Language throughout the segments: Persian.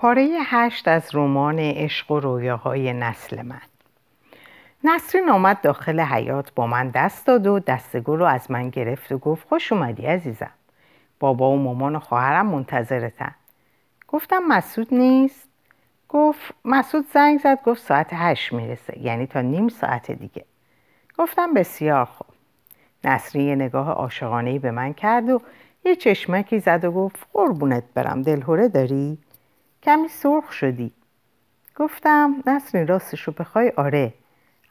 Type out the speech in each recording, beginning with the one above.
پاره هشت از رمان عشق و رویاهای نسل من. نسرین آمد داخل حیات با من دست داد و دستگل رو از من گرفت و گفت خوش اومدی عزیزم. بابا و مامان و خواهرم منتظرتن. گفتم مسعود نیست؟ گفت مسعود زنگ زد گفت ساعت هشت می‌رسه یعنی تا نیم ساعت دیگه. گفتم بسیار خوب. نسرین یه نگاه عاشقانه به من کرد و یه چشمکی زد و گفت قربونت برم دلهوره داری؟ کمی سرخ شدی. گفتم نسرین راستشو بخوای. آره.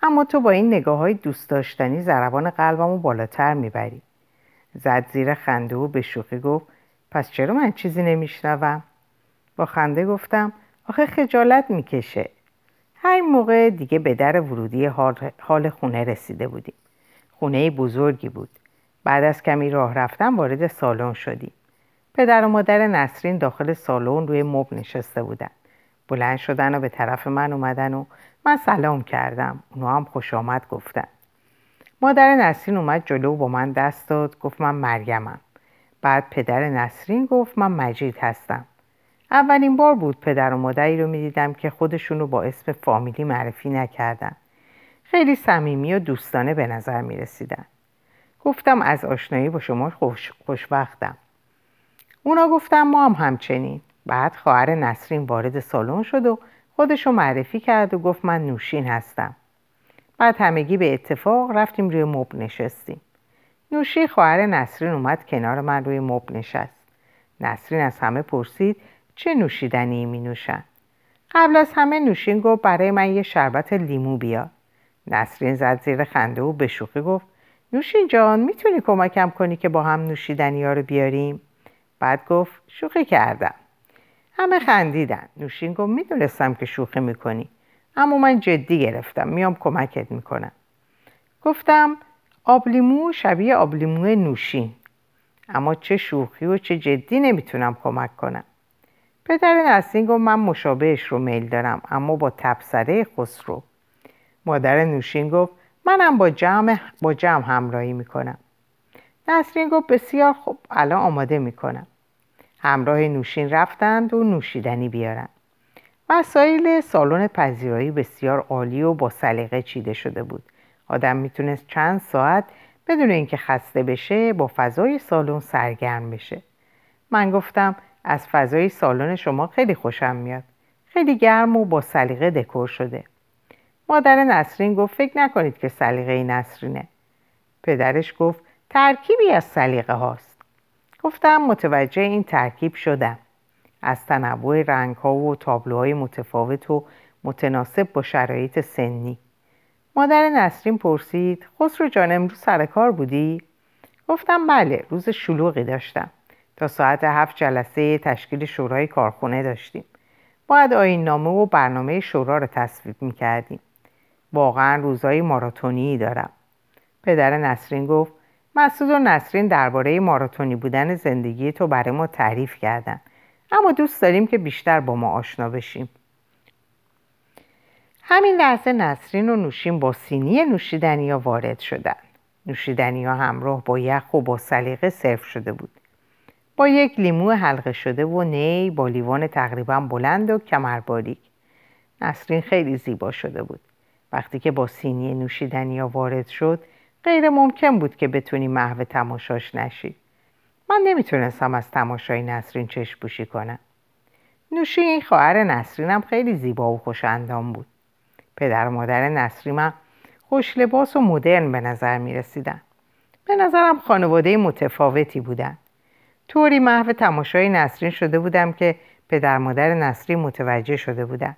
اما تو با این نگاه های دوست داشتنی زربان قلبمو بالاتر می‌بری. زد زیر خنده و به شوخی گفت پس چرا من چیزی نمیشنوم؟ با خنده گفتم آخه خجالت می‌کشه. هر موقع دیگه به در ورودی حال خونه رسیده بودیم. خونه بزرگی بود. بعد از کمی راه رفتن وارد سالن شدیم. پدر و مادر نسرین داخل سالن روی مبل نشسته بودن. بلند شدن و به طرف من اومدن و من سلام کردم. اونو هم خوش آمد گفتن. مادر نسرین اومد جلو و با من دست داد. گفت من مریمم بعد پدر نسرین گفت من مجید هستم. اولین بار بود پدر و مادری رو می‌دیدم که خودشون رو با اسم فامیلی معرفی نکردن. خیلی صمیمی و دوستانه به نظر می رسیدن. گفتم از آشنایی با شما خوش خوشبختم. اونا گفتم ما هم همچنین. بعد خواهر نسرین وارد سالن شد و خودشو معرفی کرد و گفت من نوشین هستم. بعد همگی به اتفاق رفتیم روی مب نشستیم. نوشین خواهر نسرین اومد کنار من روی مب نشست. نسرین از همه پرسید چه نوشیدنی می نوشن؟ قبل از همه نوشین گفت برای من یه شربت لیمو بیار نسرین زد زیر خنده و به شوخی گفت نوشین جان می‌تونی کمکم کنی که با هم نوشیدنی ها رو بیاریم؟ بعد گفت شوخی کردم. همه خندیدن. نوشین گفت می‌دونستم که شوخی می‌کنی. اما من جدی گرفتم. میام کمکت می‌کنم. گفتم آبلیمو شبیه آبلیمو نوشین. اما چه شوخی و چه جدی نمی‌تونم کمک کنم. پدر نسرین گفت من مشابهش رو میل دارم اما با تبصره خسرو. مادر نوشین گفت منم با جمع با جمع همراهی می‌کنم. نسرین گفت بسیار خوب الان آماده می‌کنم. همراه نوشین رفتند و نوشیدنی بیارن. وسایل سالن پذیرایی بسیار عالی و با سلیقه چیده شده بود. آدم می‌تونست چند ساعت بدون اینکه خسته بشه با فضای سالن سرگرم بشه. من گفتم از فضای سالن شما خیلی خوشم میاد. خیلی گرم و با سلیقه دکور شده. مادر نسرین گفت فکر نکنید که سلیقه نسرینه. پدرش گفت ترکیبی از سلیقه هاست. گفتم متوجه این ترکیب شدم. از تنوع رنگ ها و تابلوهای متفاوت و متناسب با شرایط سنی. مادر نسرین پرسید خسرو جان امروز سر کار بودی؟ گفتم بله روز شلوغی داشتم. تا ساعت هفت جلسه تشکیل شورای کارخونه داشتیم. باید آین نامه و برنامه شورا رو تصویب می‌کردیم. واقعا روزای ماراتونی دارم. پدر نسرین گفت مسعود و نسرین درباره ماراتونی بودن زندگی تو برای ما تعریف کردن. اما دوست داریم که بیشتر با ما آشنا بشیم. همین لحظه نسرین و نوشین با سینی نوشیدنی ها وارد شدن. نوشیدنی ها همراه با یخ و با سلیقه صرف شده بود. با یک لیمو حلقه شده و نی با لیوان تقریبا بلند و کمرباریک. نسرین خیلی زیبا شده بود. وقتی که با سینی نوشیدنی ها وارد شد غیر ممکن بود که بتونی محو تماشاش نشی من نمی‌تونستم از تماشای نسرین چشم پوشی کنم نوشین خواهر نسرینم خیلی زیبا و خوش اندام بود پدر و مادر نسرینم خوش لباس و مدرن به نظر می رسیدن. به نظرم خانواده متفاوتی بودن. طوری محو تماشای نسرین شده بودم که پدر مادر نسرین متوجه شده بودن.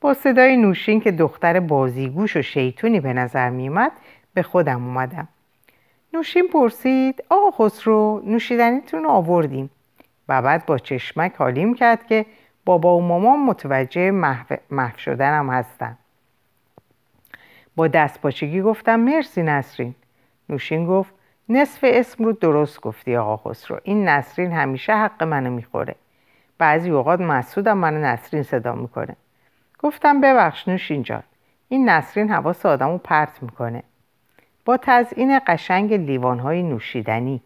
با صدای نوشین که دختر بازیگوش و شیطونی به نظر میومد به خودم اومدم. نوشین پرسید آقا خسرو نوشیدنیتون رو آوردیم. و بعد با چشمک حالیم کرد که بابا و مامان متوجه محو شدنم هستن. با دست باچگی گفتم مرسی نسرین. نوشین گفت نصف اسم رو درست گفتی آقا خسرو این نسرین همیشه حق منو می‌خوره. بعضی اوقات مسعودم منو نسرین صدا می‌کنه. گفتم ببخش نوشین جان. این نسرین حواس آدمو پرت می‌کنه. با تزئین قشنگ لیوانهای نوشیدنی.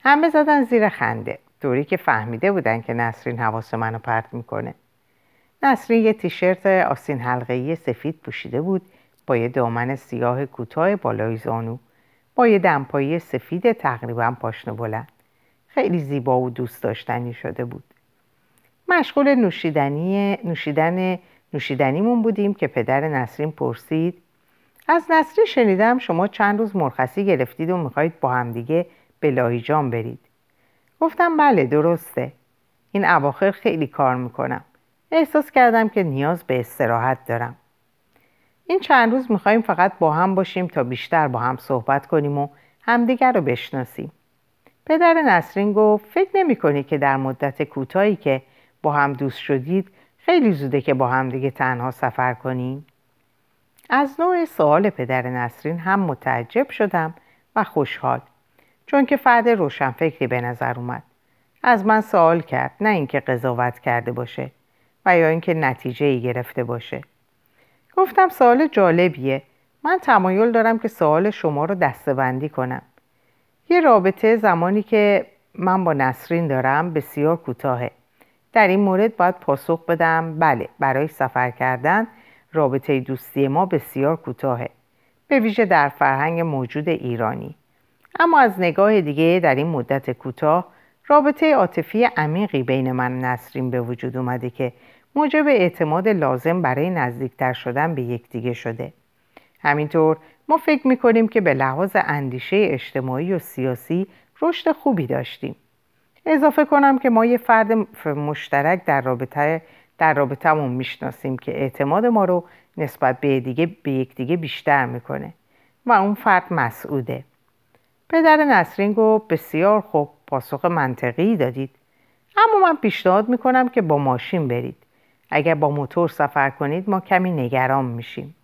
همه زدن زیر خنده. طوری که فهمیده بودن که نسرین حواس منو پرت می‌کنه. نسرین یه تیشرت آسین حلقه‌ای سفید پوشیده بود با یه دامن سیاه کوتاه بالای زانو با یه دمپایی سفید تقریبا پاشنه بلند. خیلی زیبا و دوست داشتنی شده بود. مشغول نوشیدنی نوشیدن نوشیدنیمون بودیم که پدر نسرین پرسید از نسرین شنیدم شما چند روز مرخصی گرفتید و می‌خواهید با همدیگه به لاهیجان برید. گفتم بله درسته. این اواخر خیلی کار می‌کنم. احساس کردم که نیاز به استراحت دارم. این چند روز می‌خوایم فقط با هم باشیم تا بیشتر با هم صحبت کنیم و همدیگر رو بشناسیم. پدر نسرین گفت فکر نمی کنی که در مدت کوتاهی که با هم دوست شدید خیلی زوده که با هم دیگه تنها سفر کنیم؟ از نوع سوال پدر نسرین هم متعجب شدم و خوشحال چون که فرد روشنفکری به نظر اومد. از من سوال کرد نه اینکه قضاوت کرده باشه و یا اینکه نتیجه ای گرفته باشه. گفتم سوال جالبیه. من تمایل دارم که سوال شما رو دستبندی کنم. یه رابطه زمانی که من با نسرین دارم بسیار کوتاهه. در این مورد باید پاسخ بدم. بله برای سفر کردن رابطه دوستی ما بسیار کوتاهه. به ویژه در فرهنگ موجود ایرانی. اما از نگاه دیگه در این مدت کوتاه رابطه عاطفی عمیقی بین من و نسرین به وجود اومده که موجب اعتماد لازم برای نزدیکتر شدن به یکدیگه شده. همینطور ما فکر می‌کنیم که به لحاظ اندیشه اجتماعی و سیاسی رشد خوبی داشتیم. اضافه کنم که ما یه فرد مشترک در رابطه در رابطهمون می‌شناسیم که اعتماد ما رو نسبت به, دیگه به یکدیگه بیشتر می‌کنه و اون فرد مسعوده. پدر نسرین گفت بسیار خوب پاسخ منطقی دادید. اما من پیشنهاد می‌کنم که با ماشین برید. اگر با موتور سفر کنید ما کمی نگران میشیم.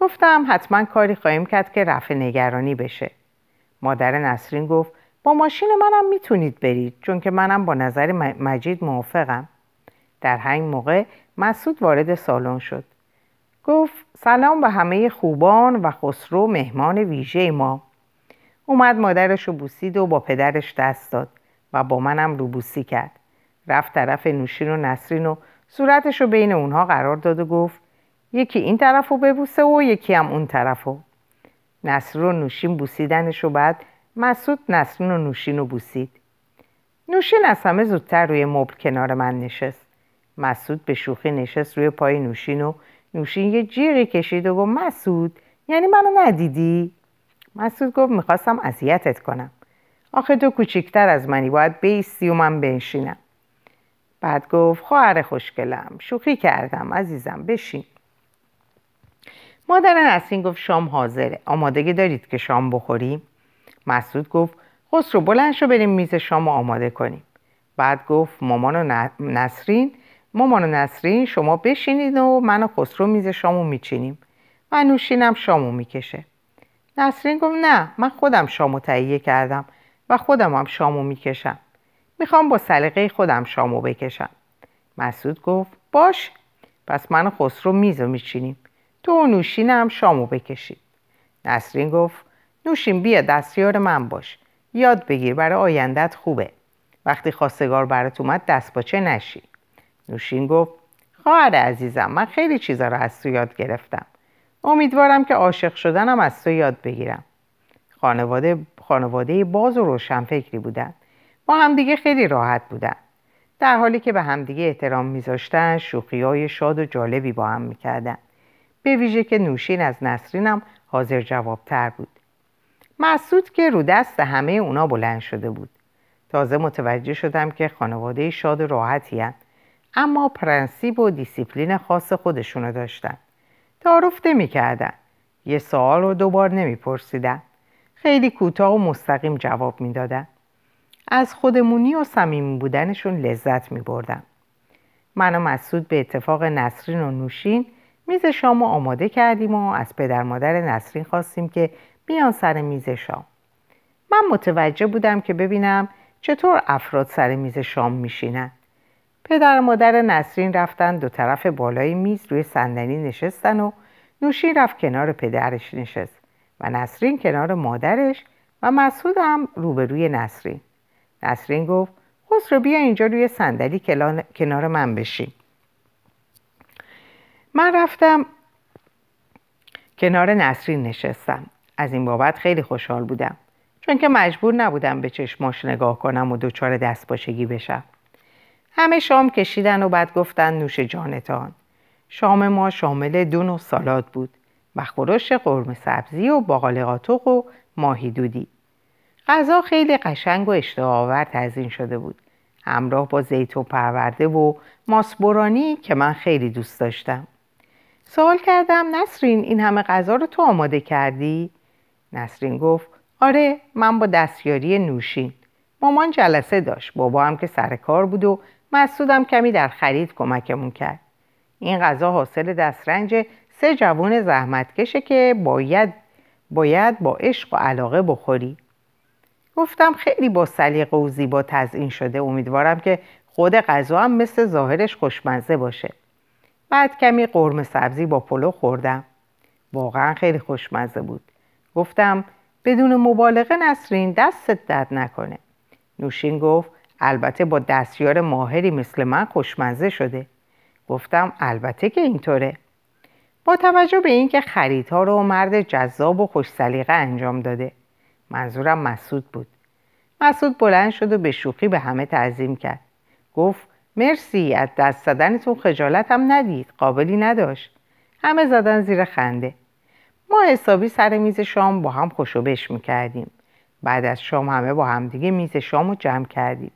گفتم حتما کاری خواهیم کرد که رفع نگرانی بشه. مادر نسرین گفت با ماشین منم می‌تونید برید چون که منم با نظر مجید موافقم. در همین موقع مسعود وارد سالن شد. گفت سلام به همه خوبان و خسرو مهمان ویژه ما. اومد مادرش رو بوسید و با پدرش دست داد و با منم روبوسی کرد. رفت طرف نوشین و نسرین و صورتش رو بین اونها قرار داد و گفت یکی این طرف رو ببوسه و یکی هم اون طرف رو. نسرین و نوشین بوسیدنش و بعد مسعود نسرین و نوشین رو بوسید. نوشین از همه زودتر روی مبل کنار من نشست. مسعود به شوخی نشست روی پای نوشین و نوشین یه جیغی کشید و گفت مسعود یعنی منو ندیدی؟ مسعود گفت می‌خواستم اذیتت کنم. آخه تو کوچیکتر از منی باید بیستی و من بنشینم. بعد گفت خواهر خوشگلم شوخی کردم عزیزم بشین. مادر نسرین گفت شام حاضره. آمادگی دارید که شام بخوریم؟ مسعود گفت خسرو بلند شو بریم میز شام آماده کنیم. بعد گفت مامان و نسرین مامان و نسرین شما بشینید و من و خسرو میز شامو میچینیم. و نوشینم شامو می‌کشه. نسرین گفت نه من خودم شامو تهیه کردم و خودم هم شامو می‌کشم. می‌خوام با سلیقه خودم شامو بکشم. مسعود گفت باش پس من و خسرو میز رو میچینیم. تو و نوشینم شامو بکشید. نسرین گفت نوشین بیا دستیار من باش. یاد بگیر برای آیندت خوبه. وقتی خواستگار برات اومد دست باچه نشی نوشین گفت خواهر عزیزم من خیلی چیزا رو از تو یاد گرفتم. امیدوارم که عاشق شدنم از تو یاد بگیرم. خانواده, خانواده باز و روشنفکری بودن. با همدیگه خیلی راحت بودن. در حالی که به همدیگه احترام میذاشتن شوخی های شاد و جالبی با هم می‌کردن. به ویژه که نوشین از نسرینم حاضر جوابتر بود. مسعود که رو دست همه اونا بلند شده بود. تازه متوجه شدم که خانواده شاد و راحتی‌ان. اما پرنسیپ و دیسیپلین خاص خودشونو داشتن. تعارف نمی‌کردن. یه سوال رو دوبار نمیپرسیدن. خیلی کوتاه و مستقیم جواب می‌دادن. از خودمونی و صمیمی بودنشون لذت میبردم من و مسعود به اتفاق نسرین و نوشین میز شام آماده کردیم و از پدر مادر نسرین خواستیم که بیان سر میز شام. من متوجه بودم که ببینم چطور افراد سر میز شام میشینن. پدر و مادر نسرین رفتن دو طرف بالای میز روی صندلی نشستن و نوشین رفت کنار پدرش نشست و نسرین کنار مادرش و مسعود هم روبروی نسرین. نسرین گفت خسرو بیا اینجا روی صندلی کنار من بشین. من رفتم کنار نسرین نشستم. از این بابت خیلی خوشحال بودم چون که مجبور نبودم به چشماش نگاه کنم و دچار دستپاچگی بشم. همه شام کشیدن و بعد گفتن نوش جانتان. شام ما شامل دون و سالاد بود و خورش قرمه سبزی و باقالی قاطق و ماهی دودی. غذا خیلی قشنگ و اشتهاآور تزین شده بود. همراه با زیتون پرورده و ماسبورانی که من خیلی دوست داشتم. سوال کردم نسرین این همه غذا رو تو آماده کردی؟ نسرین گفت آره من با دستیاری نوشین. مامان جلسه داشت بابا هم که سر کار بود و مسعودم کمی در خرید کمکمون کرد. این غذا حاصل دسترنج سه جوون زحمتکشه که باید باید با عشق و علاقه بخوری. گفتم خیلی با سلیقه و زیبا تزئین شده. امیدوارم که خود غذا هم مثل ظاهرش خوشمزه باشه. بعد کمی قرمه سبزی با پلو خوردم. واقعا خیلی خوشمزه بود. گفتم بدون مبالغه نسرین دستت درد نکنه. نوشین گفت البته با دستیار ماهری مثل من خوشمزه شده. گفتم البته که اینطوره. با توجه به اینکه خریدها رو مرد جذاب و خوش سلیقه انجام داده. منظورم مسعود بود. مسعود بلند شد و به شوخی به همه تعظیم کرد. گفت مرسی از دست زدنتون خجالت هم ندید قابلی نداشت. همه زدن زیر خنده. ما حسابی سر میز شام با هم خوشوبش می‌کردیم. بعد از شام همه با همدیگه میز شام جمع کردیم.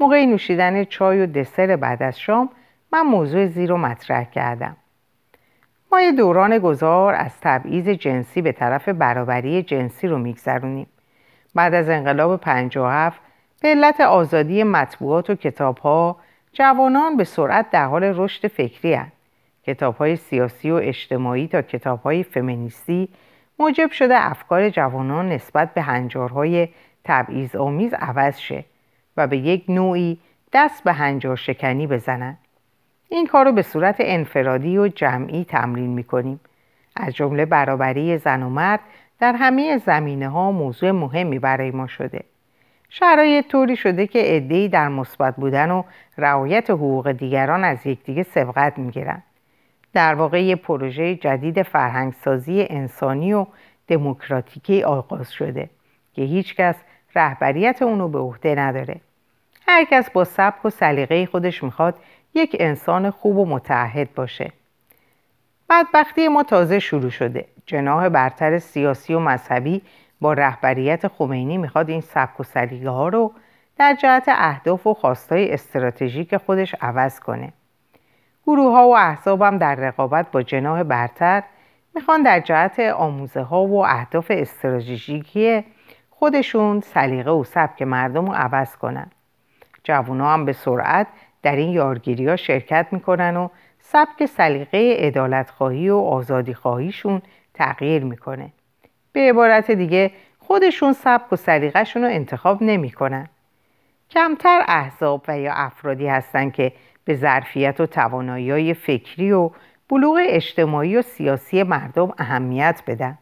موقع نوشیدن چای و دسر بعد از شام من موضوع زیر رو مطرح کردم. ما یه دوران گذار از تبعیض جنسی به طرف برابری جنسی رو میگذرونیم. بعد از انقلاب 57 به علت آزادی مطبوعات و کتابها جوانان به سرعت در حال رشد فکری هست. کتاب های سیاسی و اجتماعی تا کتاب های فمینیستی موجب شده افکار جوانان نسبت به هنجارهای تبعیض آمیز عوض شه. و به یک نوعی دست به هنجار شکنی بزنند. این کار رو به صورت انفرادی و جمعی تمرین می کنیم. از جمله برابری زن و مرد در همه زمینه ها موضوع مهمی برای ما شده. شرایط طوری شده که عدهای در مثبت بودن و رعایت حقوق دیگران از یکدیگه سبقت می‌گیرند در واقع یه پروژه جدید فرهنگسازی انسانی و دموکراتیکی آغاز شده که هیچکس رهبریت اونو به عهده نداره هر کس با سبک و سلیقه خودش می‌خواد یک انسان خوب و متعهد باشه بدبختی ما تازه شروع شده جناح برتر سیاسی و مذهبی با رهبریت خمینی می‌خواد این سبک و سلیقه ها رو در جهت اهداف و خواستای استراتژیک خودش عوض کنه. گروه ها و احزاب هم در رقابت با جناح برتر می‌خوان در جهت آموزه ها و اهداف استراتژیکی خودشون سلیقه و سبک مردم رو عوض کنن. جوونا هم به سرعت در این یارگیری ها شرکت می‌کنن و سبک سلیقه ادالت خواهی و آزادی خواهیشون تغییر می‌کنه. به عبارت دیگه خودشون سبک و سلیقهشون رو انتخاب نمی‌کنن. کمتر احزاب و یا افرادی هستند که به ظرفیت و توانایی فکری و بلوغ اجتماعی و سیاسی مردم اهمیت بدن.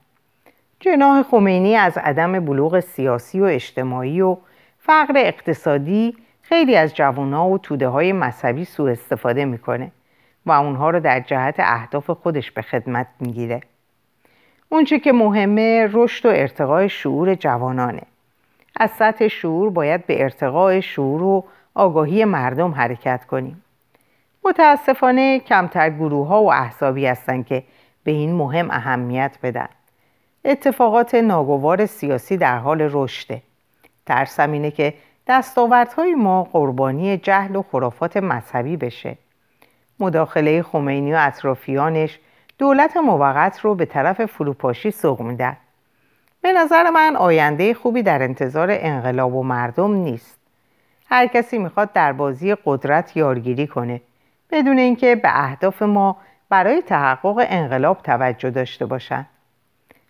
جناح خمینی از عدم بلوغ سیاسی و اجتماعی و فقر اقتصادی خیلی از جوانها و توده های مذهبی سوء استفاده می‌کنه و اونها رو در جهت اهداف خودش به خدمت می‌گیره. اونچه که مهمه رشد و ارتقای شعور جوانانه. از سطح شعور باید به ارتقای شعور و آگاهی مردم حرکت کنیم. متاسفانه کمتر گروه ها و احزابی هستند که به این مهم اهمیت بدن. اتفاقات ناگوار سیاسی در حال رشده. ترسم اینه که دستاوردهای ما قربانی جهل و خرافات مذهبی بشه. مداخله خمینی و اطرافیانش دولت موقت رو به طرف فروپاشی سوق میدن. به نظر من آینده خوبی در انتظار انقلاب و مردم نیست. هر کسی می‌خواد در بازی قدرت یارگیری کنه بدون اینکه به اهداف ما برای تحقق انقلاب توجه داشته باشند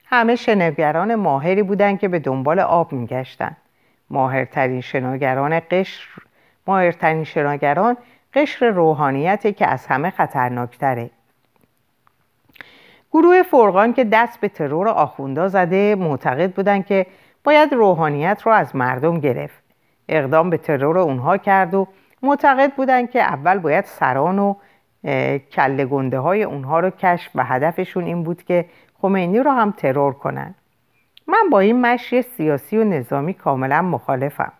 همه شناگران ماهری بودند که به دنبال آب میگشتند ماهرترین شناگران قشر ماهرترین شناگران قشر روحانیتی که از همه خطرناکتره گروه فرقان که دست به ترور آخوندا زده معتقد بودند که باید روحانیت را از مردم گرفت اقدام به ترور اونها کرد و معتقد بودند که اول باید سران و کله گنده های اونها رو کشف و هدفشون این بود که خمینی رو هم ترور کنند. من با این مشی سیاسی و نظامی کاملا مخالفم.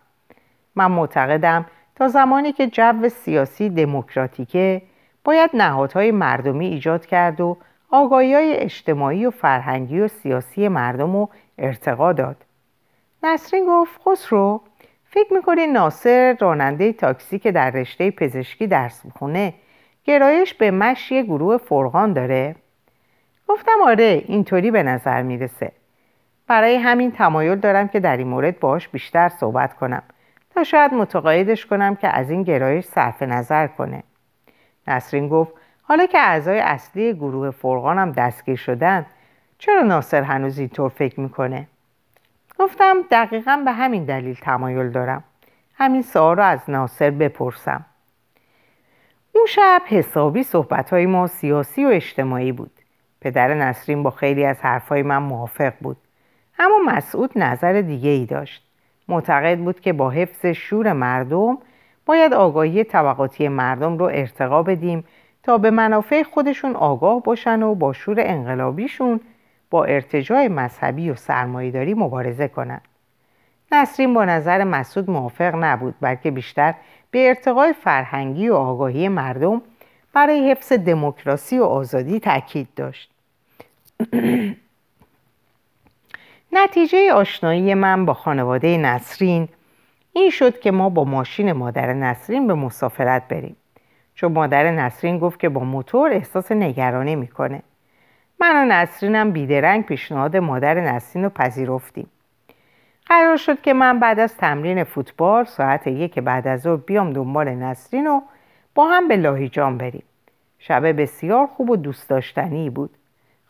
من معتقدم تا زمانی که جو سیاسی دموکراتیکه باید نهادهای مردمی ایجاد کرد و آگاهی های اجتماعی و فرهنگی و سیاسی مردم رو ارتقا داد. نسرین گفت خسرو فکر می‌کنی ناصر راننده تاکسی که در رشته پزشکی درس می‌خونه گرایش به مشی گروه فرقان داره؟ گفتم آره اینطوری به نظر می‌رسه برای همین تمایل دارم که در این مورد باش بیشتر صحبت کنم تا شاید متقاعدش کنم که از این گرایش صرف نظر کنه. نسرین گفت حالا که اعضای اصلی گروه فرقان هم دستگیر شدن چرا ناصر هنوز اینطور فکر می‌کنه؟ گفتم دقیقا به همین دلیل تمایل دارم. همین سوال رو از ناصر بپرسم. اون شب حسابی صحبت های ما سیاسی و اجتماعی بود. پدر نسرین با خیلی از حرفهای من موافق بود. اما مسعود نظر دیگه ای داشت معتقد بود که با حفظ شور مردم باید آگاهی طبقاتی مردم رو ارتقا بدیم تا به منافع خودشون آگاه باشن و با شور انقلابیشون با ارتجاع مذهبی و سرمایهداری مبارزه کنند. نسرین با نظر مسعود موافق نبود بلکه بیشتر به ارتقای فرهنگی و آگاهی مردم برای حفظ دموکراسی و آزادی تاکید داشت. نتیجه آشنایی من با خانواده نسرین این شد که ما با ماشین مادر نسرین به مسافرت بریم. چون مادر نسرین گفت که با موتور احساس نگرانی می‌کنه. من و نسرینم بیدرنگ پیشنهاد مادر نسرین رو پذیرفتیم. قرار شد که من بعد از تمرین فوتبال ساعت یک بعد از ظهر بیام دنبال نسرین و با هم به لاهیجان بریم. شب بسیار خوب و دوست داشتنی بود.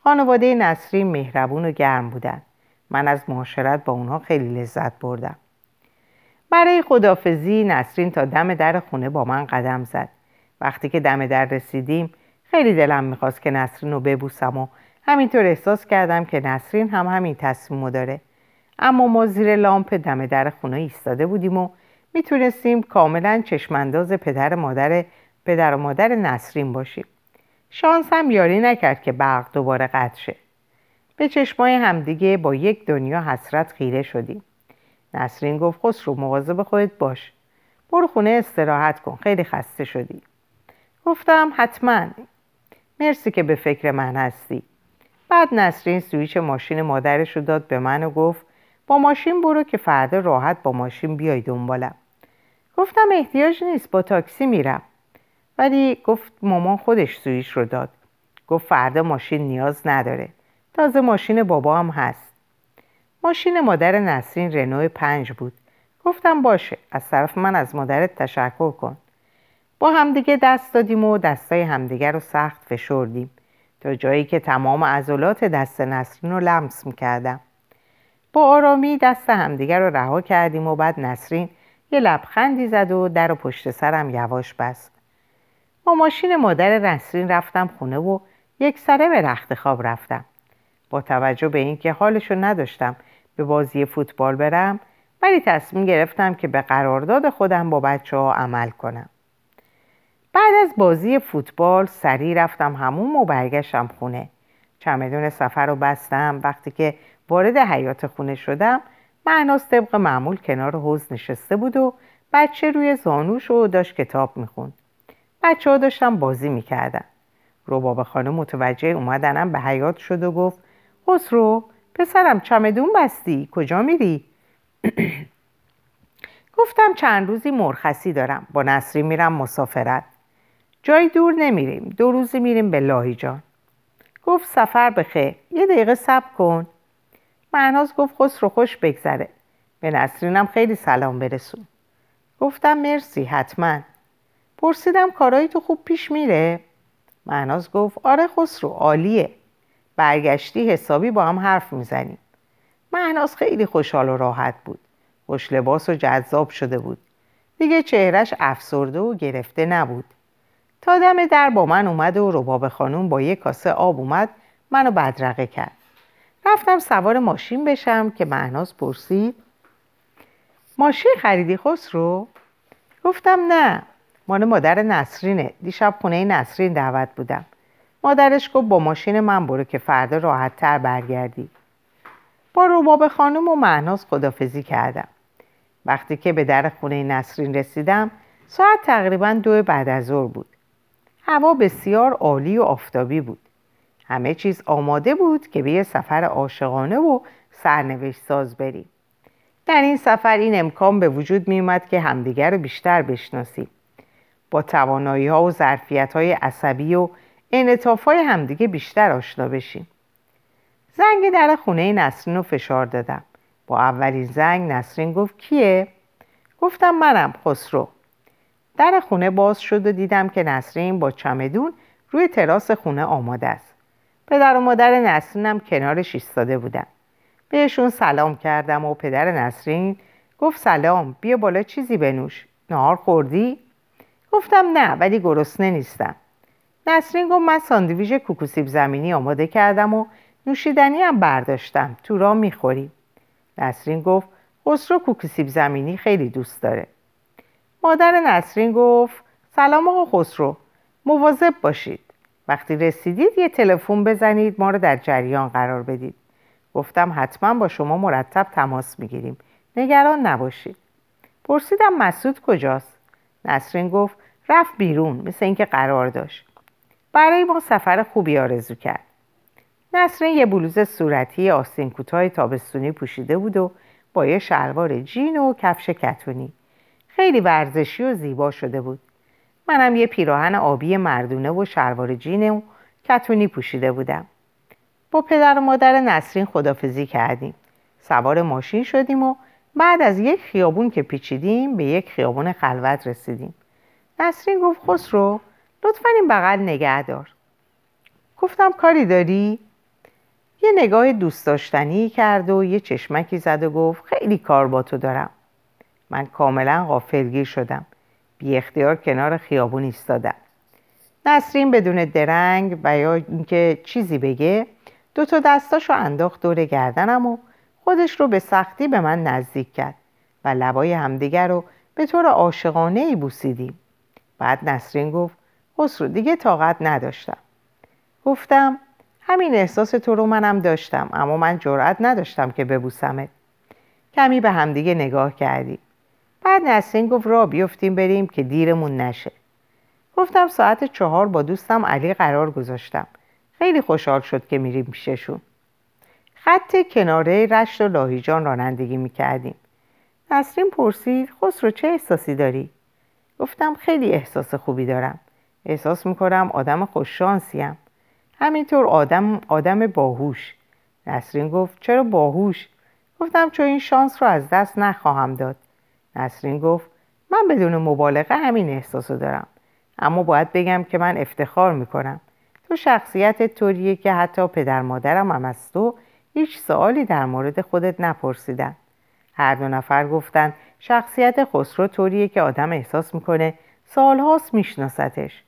خانواده نسرین مهربون و گرم بودند من از معاشرت با اونها خیلی لذت بردم. برای خدافزی نسرین تا دم در خونه با من قدم زد. وقتی که دم در رسیدیم خیلی دلم می‌خواست که نسرین رو ببوسم و همینطور احساس کردم که نسرین هم همین تصمیم داره. اما ما زیر لامپ دم در خونه ایستاده بودیم و می‌تونستیم کاملا چشمانداز پدر مادر پدر و مادر نسرین باشیم. شانس هم یاری نکرد که برق دوباره قطع شه. به چشمای همدیگه با یک دنیا حسرت خیره شدیم نسرین گفت خسرو مواظب خودت باش. برو خونه استراحت کن. خیلی خسته شدی. گفتم حتما. مرسی که به فکر من هستی. بعد نسرین سویچ ماشین مادرش رو داد به من و گفت با ماشین برو که فردا راحت با ماشین بیای دنبالم. گفتم احتیاج نیست با تاکسی میرم. ولی گفت مامان خودش سویچ رو داد. گفت فردا ماشین نیاز نداره. تازه ماشین بابا هم هست. ماشین مادر نسرین رنو پنج بود. گفتم باشه از طرف من از مادرت تشکر کن. با همدیگه دست دادیم و دستای همدیگه رو سخت فشردیم. تا جایی که تمام عضلات دست نسرین رو لمس می‌کردم. با آرامی دست همدیگه رو رها کردیم و بعد نسرین یه لبخندی زد و در و پشت سرم یواش بست. با ماشین مادر نسرین رفتم خونه و یک سره به رخت خواب رفتم. با توجه به اینکه حالشو نداشتم به بازی فوتبال برم ولی تصمیم گرفتم که به قرارداد خودم با بچه ها عمل کنم. بعد از بازی فوتبال سریع رفتم همون و برگشتم خونه. چمدون سفر رو بستم. وقتی که وارد حیات خونه شدم معناس طبق معمول کنار حوز نشسته بود و بچه روی زانوش و داشت کتاب می‌خوند. بچه ها داشتم بازی می‌کردن. روباب خانم متوجه اومدنم به حیات شد و گفت خسرو پسرم چمدون بستی کجا میری؟ گفتم چند روزی مرخصی دارم با نصری میرم مسافرت. جای دور نمیریم دو روزی میریم به لاهیجان گفت سفر بخیر یه دقیقه صبر کن. معناز گفت خسرو خوش بگذره. به نسرینم خیلی سلام برسون. گفتم مرسی حتما. پرسیدم کارایی تو خوب پیش میره؟ معناز گفت آره خسرو عالیه. برگشتی حسابی با هم حرف می‌زنیم معناز خیلی خوشحال و راحت بود. خوش لباس و جذاب شده بود. دیگه چهرش افسرده و گرفته نبود. تا دم در با من اومد و رباب خانوم با یک کاسه آب اومد منو بدرقه کرد. رفتم سوار ماشین بشم که معناز پرسید ماشین خریدی خسرو؟ گفتم نه. مال مادر نسرینه. دیشب خونه نسرین دعوت بودم. مادرش گفت با ماشین من برو که فردا راحت تر برگردی. با روباب خانم و معناس خدافزی کردم. وقتی که به در خونه نسرین رسیدم ساعت تقریبا دو بعد از ظهر بود. هوا بسیار عالی و آفتابی بود. همه چیز آماده بود که به یه سفر عاشقانه و سرنوشت ساز بریم. در این سفر این امکان به وجود می اومد که همدیگر رو بیشتر بشناسیم. با توانایی ها و ظرفیت های عصبی و انعطاف های همدیگه بیشتر آشنا بشیم. زنگ در خونه نسرین رو فشار دادم. با اولین زنگ نسرین گفت کیه؟ گفتم منم خسرو. در خونه باز شد و دیدم که نسرین با چمدون روی تراس خونه آماده است. پدر و مادر نسرینم کنارش ایستاده بودن. بهشون سلام کردم و پدر نسرین گفت سلام بیا بالا چیزی بنوش. نهار خوردی؟ گفتم نه ولی گرسنه نیستم. نسرین گفت من ساندویژ کوکوسیب زمینی آماده کردم و نوشیدنی هم برداشتم. تو را می‌خوریم نسرین گفت خسرو کوکوسیب زمینی خیلی دوست داره. مادر نسرین گفت سلام آقا خسرو مواظب باشید. وقتی رسیدید یه تلفن بزنید ما رو در جریان قرار بدید. گفتم حتما با شما مرتب تماس می‌گیریم. نگران نباشید. پرسیدم مسعود کجاست؟ نسرین گفت رفت بیرون مثل اینکه قرار داشت. برای ما سفر خوبی آرزو کرد. نسرین یه بلوز صورتی آستین کوتاه تابستونی پوشیده بود و با یه شلوار جین و کفش کتونی. خیلی ورزشی و زیبا شده بود. منم یه پیراهن آبی مردونه و شلوار جین و کتونی پوشیده بودم. با پدر و مادر نسرین خدافزی کردیم. سوار ماشین شدیم و بعد از یک خیابون که پیچیدیم به یک خیابون خلوت رسیدیم. نسرین گفت خسرو لطفا این بغل نگه دار. گفتم کاری داری؟ یه نگاه دوست داشتنی کرد و یه چشمکی زد و گفت خیلی کار با تو دارم. من کاملا غافلگیر شدم. بی اختیار کنار خیابون ایستادم. نسرین بدون درنگ و یا اینکه چیزی بگه دو تا دستاشو انداخت دور گردنم و خودش رو به سختی به من نزدیک کرد و لبای همدیگر رو به طور عاشقانه ای بوسیدیم. بعد نسرین گفت خسرو دیگه طاقت نداشتم. گفتم همین احساس تو رو منم داشتم اما من جرأت نداشتم که ببوسمت. کمی به همدیگه نگاه کردیم. بعد نسرین گفت را بیفتیم بریم که دیرمون نشه. گفتم ساعت چهار با دوستم علی قرار گذاشتم. خیلی خوشحال شد که میریم پیششون. خط کناره رشت و لاهیجان رانندگی می‌کردیم. نسرین پرسید خسرو چه احساسی داری؟ گفتم خیلی احساس خوبی دارم. احساس می‌کنم آدم خوششانسیم همینطور آدم آدم باهوش. نسرین گفت چرا باهوش؟ گفتم چون این شانس رو از دست نخواهم داد. نسرین گفت من بدون مبالغه همین احساسو دارم. اما باید بگم که من افتخار می‌کنم. تو شخصیت طوریه که حتی پدر مادرم هم از تو هیچ سوالی در مورد خودت نپرسیدن. هر دو نفر گفتن شخصیت خسرو طوریه که آدم احساس می‌کنه سالهاست میشناستش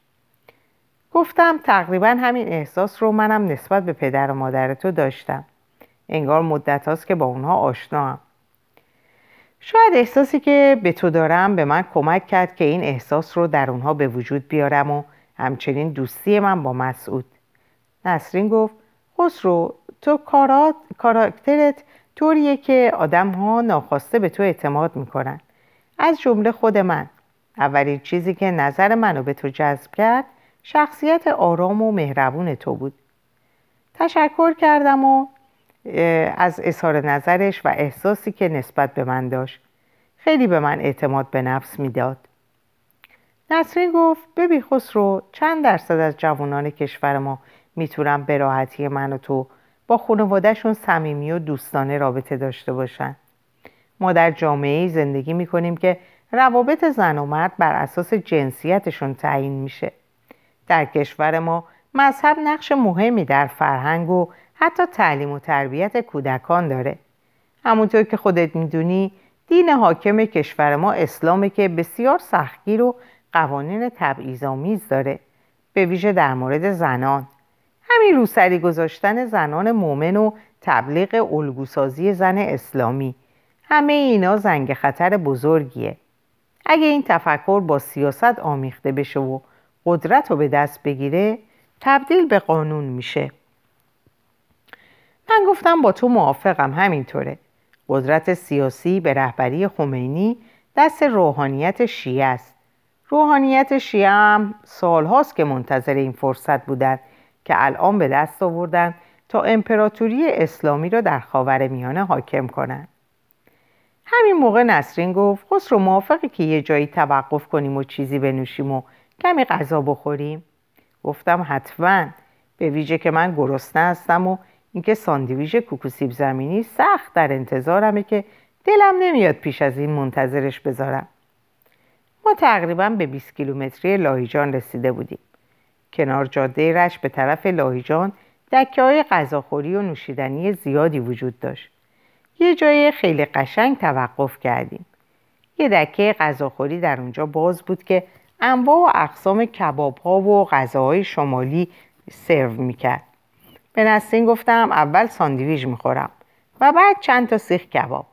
گفتم تقریبا همین احساس رو منم نسبت به پدر و مادر تو داشتم. انگار مدت هاست که با اونها آشنا هم. شاید احساسی که به تو دارم به من کمک کرد که این احساس رو در اونها به وجود بیارم و همچنین دوستی من با مسعود. نسرین گفت خسرو تو کارات کاراکترت طوریه که آدم ها ناخواسته به تو اعتماد می‌کنن. از جمله خود من. اولین چیزی که نظر منو به تو جذب کرد شخصیت آرام و مهربون تو بود. تشکر کردم و از اظهار نظرش و احساسی که نسبت به من داشت. خیلی به من اعتماد به نفس می‌داد. نسرین گفت ببین خسرو چند درصد از جوانان کشور ما می‌تونن به راحتی من و تو با خانوادهشون صمیمی و دوستانه رابطه داشته باشن. ما در جامعه زندگی می‌کنیم که روابط زن و مرد بر اساس جنسیتشون تعیین میشه. در کشور ما مذهب نقش مهمی در فرهنگ و حتی تعلیم و تربیت کودکان داره. همونطور که خودت می‌دونی دین حاکم کشور ما اسلامه که بسیار سختگیر و قوانین تبعیض‌آمیز داره به ویژه در مورد زنان. همین روسری گذاشتن زنان مؤمن و تبلیغ الگوسازی زن اسلامی. همه اینا زنگ خطر بزرگیه. اگه این تفکر با سیاست آمیخته بشه و قدرت رو به دست بگیره تبدیل به قانون میشه. من گفتم با تو موافقم همینطوره. قدرت سیاسی به رهبری خمینی دست روحانیت شیعه است. روحانیت شیعه هم سالهاست که منتظر این فرصت بودن که الان به دست آوردن تا امپراتوری اسلامی را در خاور میانه حاکم کنند. همین موقع نسرین گفت خسرو موافقی که یه جایی توقف کنیم و چیزی بنوشیم و کمی غذا بخوریم. گفتم حتما. به ویژه که من گرسنه هستم و اینکه ساندویژ کوکوسیب زمینی سخت در انتظارمه که دلم نمیاد پیش از این منتظرش بذارم. ما تقریبا به 20 کیلومتری لاهیجان رسیده بودیم. کنار جاده رش به طرف لاهیجان دکه های غذاخوری و نوشیدنی زیادی وجود داشت. یه جای خیلی قشنگ توقف کردیم. یه دکه غذاخوری در اونجا باز بود که انواع و اقسام کباب ها و غذاهای شمالی سرو می‌کرد. به نسرین گفتم اول ساندویژ می‌خورم و بعد چند تا سیخ کباب.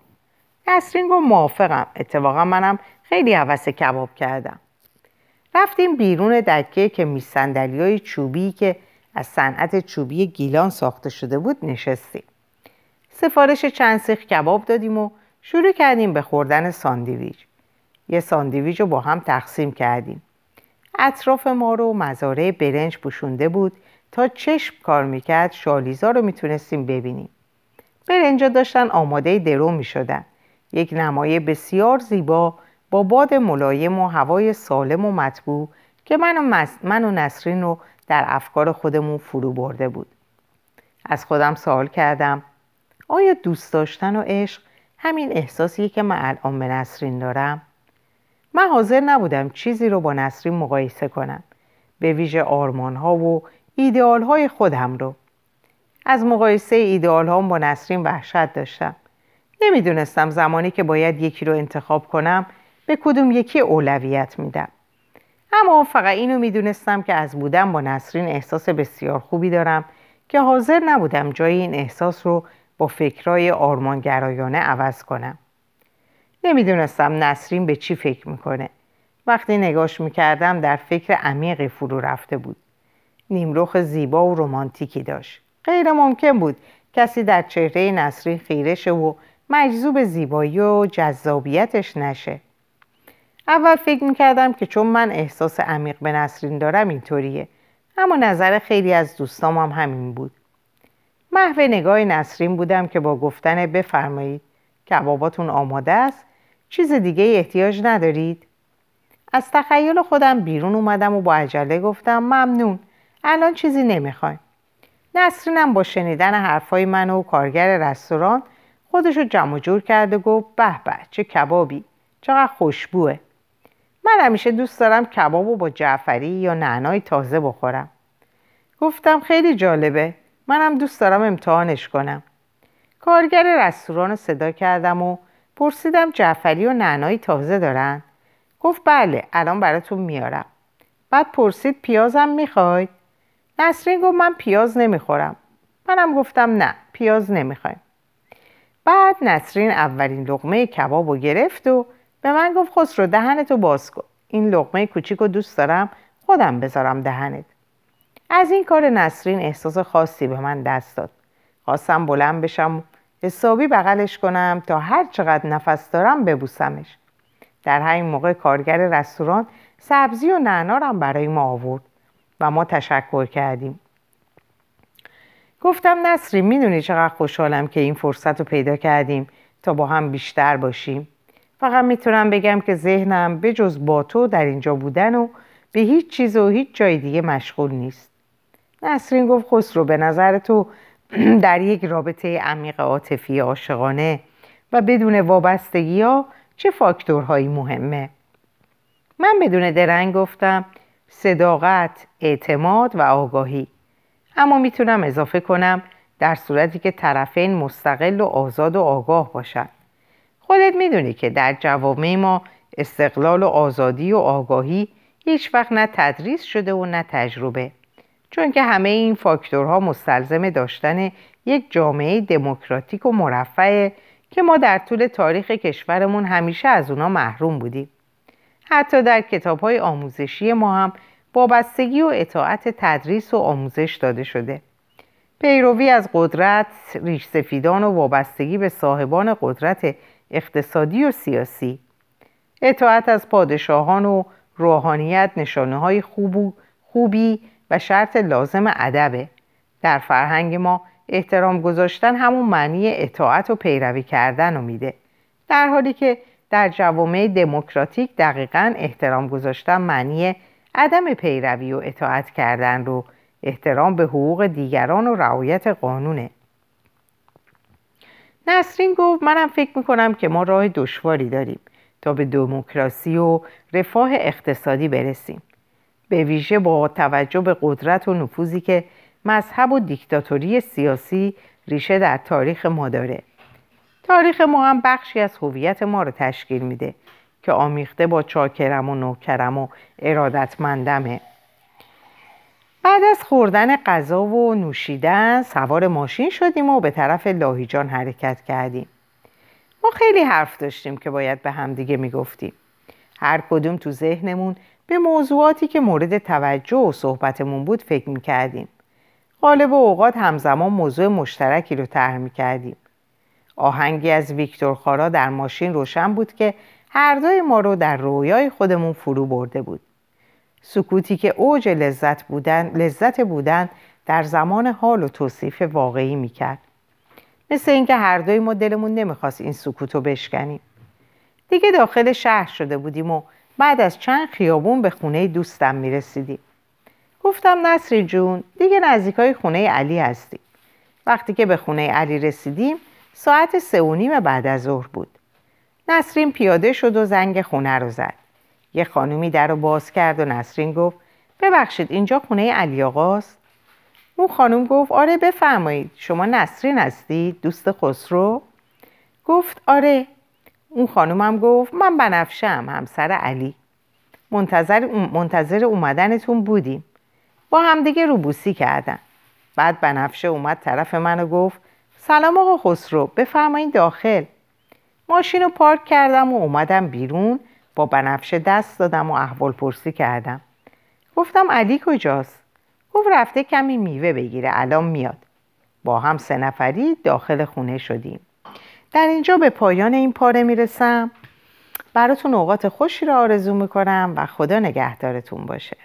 نسرین گفت موافقم. اتفاقا منم خیلی حوس کباب کردم. رفتیم بیرون دکه که میسندلی های چوبی که از صنعت چوبی گیلان ساخته شده بود نشستیم. سفارش چند سیخ کباب دادیم و شروع کردیم به خوردن ساندویچ. یه ساندویچ رو با هم تقسیم کردیم. اطراف ما رو مزارع برنج پوشونده بود تا چشم کار می‌کرد شالیزا رو می‌تونستیم ببینیم. برنجا داشتن آماده درو می‌شدن. یک نمای بسیار زیبا با باد ملایم و هوای سالم و مطبوع که من و, من و نسرین رو در افکار خودمون فرو برده بود. از خودم سوال کردم آیا دوست داشتن و عشق همین احساسیه که من الان به نسرین دارم؟ من حاضر نبودم چیزی رو با نسرین مقایسه کنم. به ویژه آرمان ها و ایدئال های خودم رو. از مقایسه ایدئال ها با نسرین وحشت داشتم. نمی‌دونستم زمانی که باید یکی رو انتخاب کنم به کدوم یکی اولویت میدم. اما فقط اینو می‌دونستم که از بودم با نسرین احساس بسیار خوبی دارم که حاضر نبودم جای این احساس رو با فکرای آرمانگرایانه عوض کنم. نمی‌دونستم نسرین به چی فکر می‌کنه. وقتی نگاش می‌کردم در فکر عمیقی فرو رفته بود. نیمروخ زیبا و رمانتیکی داشت. غیر ممکن بود کسی در چهره نسرین خیره شه و مجذوب زیبایی و جذابیتش نشه. اول فکر می‌کردم که چون من احساس عمیق به نسرین دارم اینطوریه. اما نظر خیلی از دوستام هم همین بود. محو نگاه نسرین بودم که با گفتن بفرمایید. کباباتون آماده است؟ چیز دیگه احتیاج ندارید. از تخیل خودم بیرون اومدم و با عجله گفتم ممنون. الان چیزی نمی‌خوایم. نسرینم با شنیدن حرفای من و کارگر رستوران خودشو جمع جور کرد و گفت به به چه کبابی. چقدر خوشبوه. من همیشه دوست دارم کبابو با جعفری یا نعنای تازه بخورم. گفتم خیلی جالبه. منم دوست دارم امتحانش کنم. کارگر رستوران صدا کردم و پرسیدم جعفری و نعنای تازه دارن؟ گفت بله الان براتون میارم. بعد پرسید پیازم می‌خواید نسرین گفت من پیاز نمی‌خورم. منم گفتم نه پیاز نمی‌خوایم. بعد نسرین اولین لغمه کباب رو گرفت و به من گفت خسرو دهنتو باز کن. این لغمه کوچیک رو دوست دارم خودم بذارم دهنت. از این کار نسرین احساس خاصی به من دست داد. خواستم بلند بشم حسابی بغلش کنم تا هر چقدر نفس دارم ببوسمش. در همین موقع کارگر رستوران سبزی و نعنارم برای ما آورد و ما تشکر کردیم. گفتم نسرین می‌دونی چقدر خوشحالم که این فرصت رو پیدا کردیم تا با هم بیشتر باشیم. فقط می‌تونم بگم که ذهنم به جز با تو در اینجا بودن و به هیچ چیز و هیچ جای دیگه مشغول نیست. نسرین گفت خسرو به نظر تو در یک رابطه عمیق عاطفی عاشقانه و بدون وابستگی ها چه فاکتورهایی مهمه؟ من بدون درنگ گفتم صداقت، اعتماد و آگاهی. اما می‌تونم اضافه کنم در صورتی که طرفین مستقل و آزاد و آگاه باشند خودت می‌دونی که در جوامع ما استقلال و آزادی و آگاهی هیچ وقت نه تدریس شده و نه تجربه. چون که همه این فاکتورها مستلزم داشتن یک جامعه دموکراتیک و مرفع که ما در طول تاریخ کشورمون همیشه از اونا محروم بودیم. حتی در کتاب های آموزشی ما هم وابستگی و اطاعت تدریس و آموزش داده شده. پیروی از قدرت، ریش سفیدان و وابستگی به صاحبان قدرت اقتصادی و سیاسی. اطاعت از پادشاهان و روحانیت نشانه های خوب خوبی و شرط لازم ادبه. در فرهنگ ما احترام گذاشتن همون معنی اطاعت و پیروی کردن رو میده. در حالی که در جوامع دموکراتیک دقیقا احترام گذاشتن معنی عدم پیروی و اطاعت کردن رو احترام به حقوق دیگران و رعایت قانونه. نسرین گفت منم فکر می‌کنم که ما راه دشواری داریم تا به دموکراسی و رفاه اقتصادی برسیم. به ویژه با توجه به قدرت و نفوذی که مذهب و دیکتاتوری سیاسی ریشه در تاریخ ما داره. تاریخ ما هم بخشی از هویت ما رو تشکیل میده که آمیخته با چاکرم و نوکرم و ارادتمندمه. بعد از خوردن غذا و نوشیدن سوار ماشین شدیم و به طرف لاهیجان حرکت کردیم. ما خیلی حرف داشتیم که باید به همدیگه می‌گفتیم. هر کدوم تو ذهنمون به موضوعاتی که مورد توجه و صحبتمون بود فکر می‌کردیم. غالب اوقات همزمان موضوع مشترکی رو طرح می‌کردیم. آهنگی از ویکتور خارا در ماشین روشن بود که هر دوی ما رو در رویای خودمون فرو برده بود. سکوتی که اوج لذت بودن لذت بودن در زمان حال و توصیف واقعی می‌کرد. مثل اینکه هر دوی ما دلمون نمی‌خواست این سکوت رو بشکنیم. دیگه داخل شهر شده بودیم و بعد از چند خیابون به خونه دوستم می‌رسیدیم. گفتم نصری جون دیگه نزدیکای خونه علی هستیم وقتی که به خونه علی رسیدیم ساعت سه و نیم بعد از ظهر بود. نسرین پیاده شد و زنگ خونه رو زد. یه خانومی در رو باز کرد و نسرین گفت ببخشید اینجا خونه علی آقاست؟ اون خانم گفت آره بفرمایید شما نسرین هستید دوست خسرو؟ گفت آره. اون خانم هم گفت من بنفشم همسر علی. منتظر, منتظر اومدنتون بودیم. با همدیگه روبوسی کردن. بعد بنفشه اومد طرف منو گفت سلام آقا خسرو بفرمایید داخل. ماشین رو پارک کردم و اومدم بیرون با بنفشه دست دادم و احوال پرسی کردم. گفتم علی کجاست؟ گفت رفته کمی میوه بگیره الان میاد. با هم سه نفری داخل خونه شدیم. در اینجا به پایان این پاره می‌رسم. براتون اوقات خوشی را آرزو می‌کنم و خدا نگهدارتون باشه.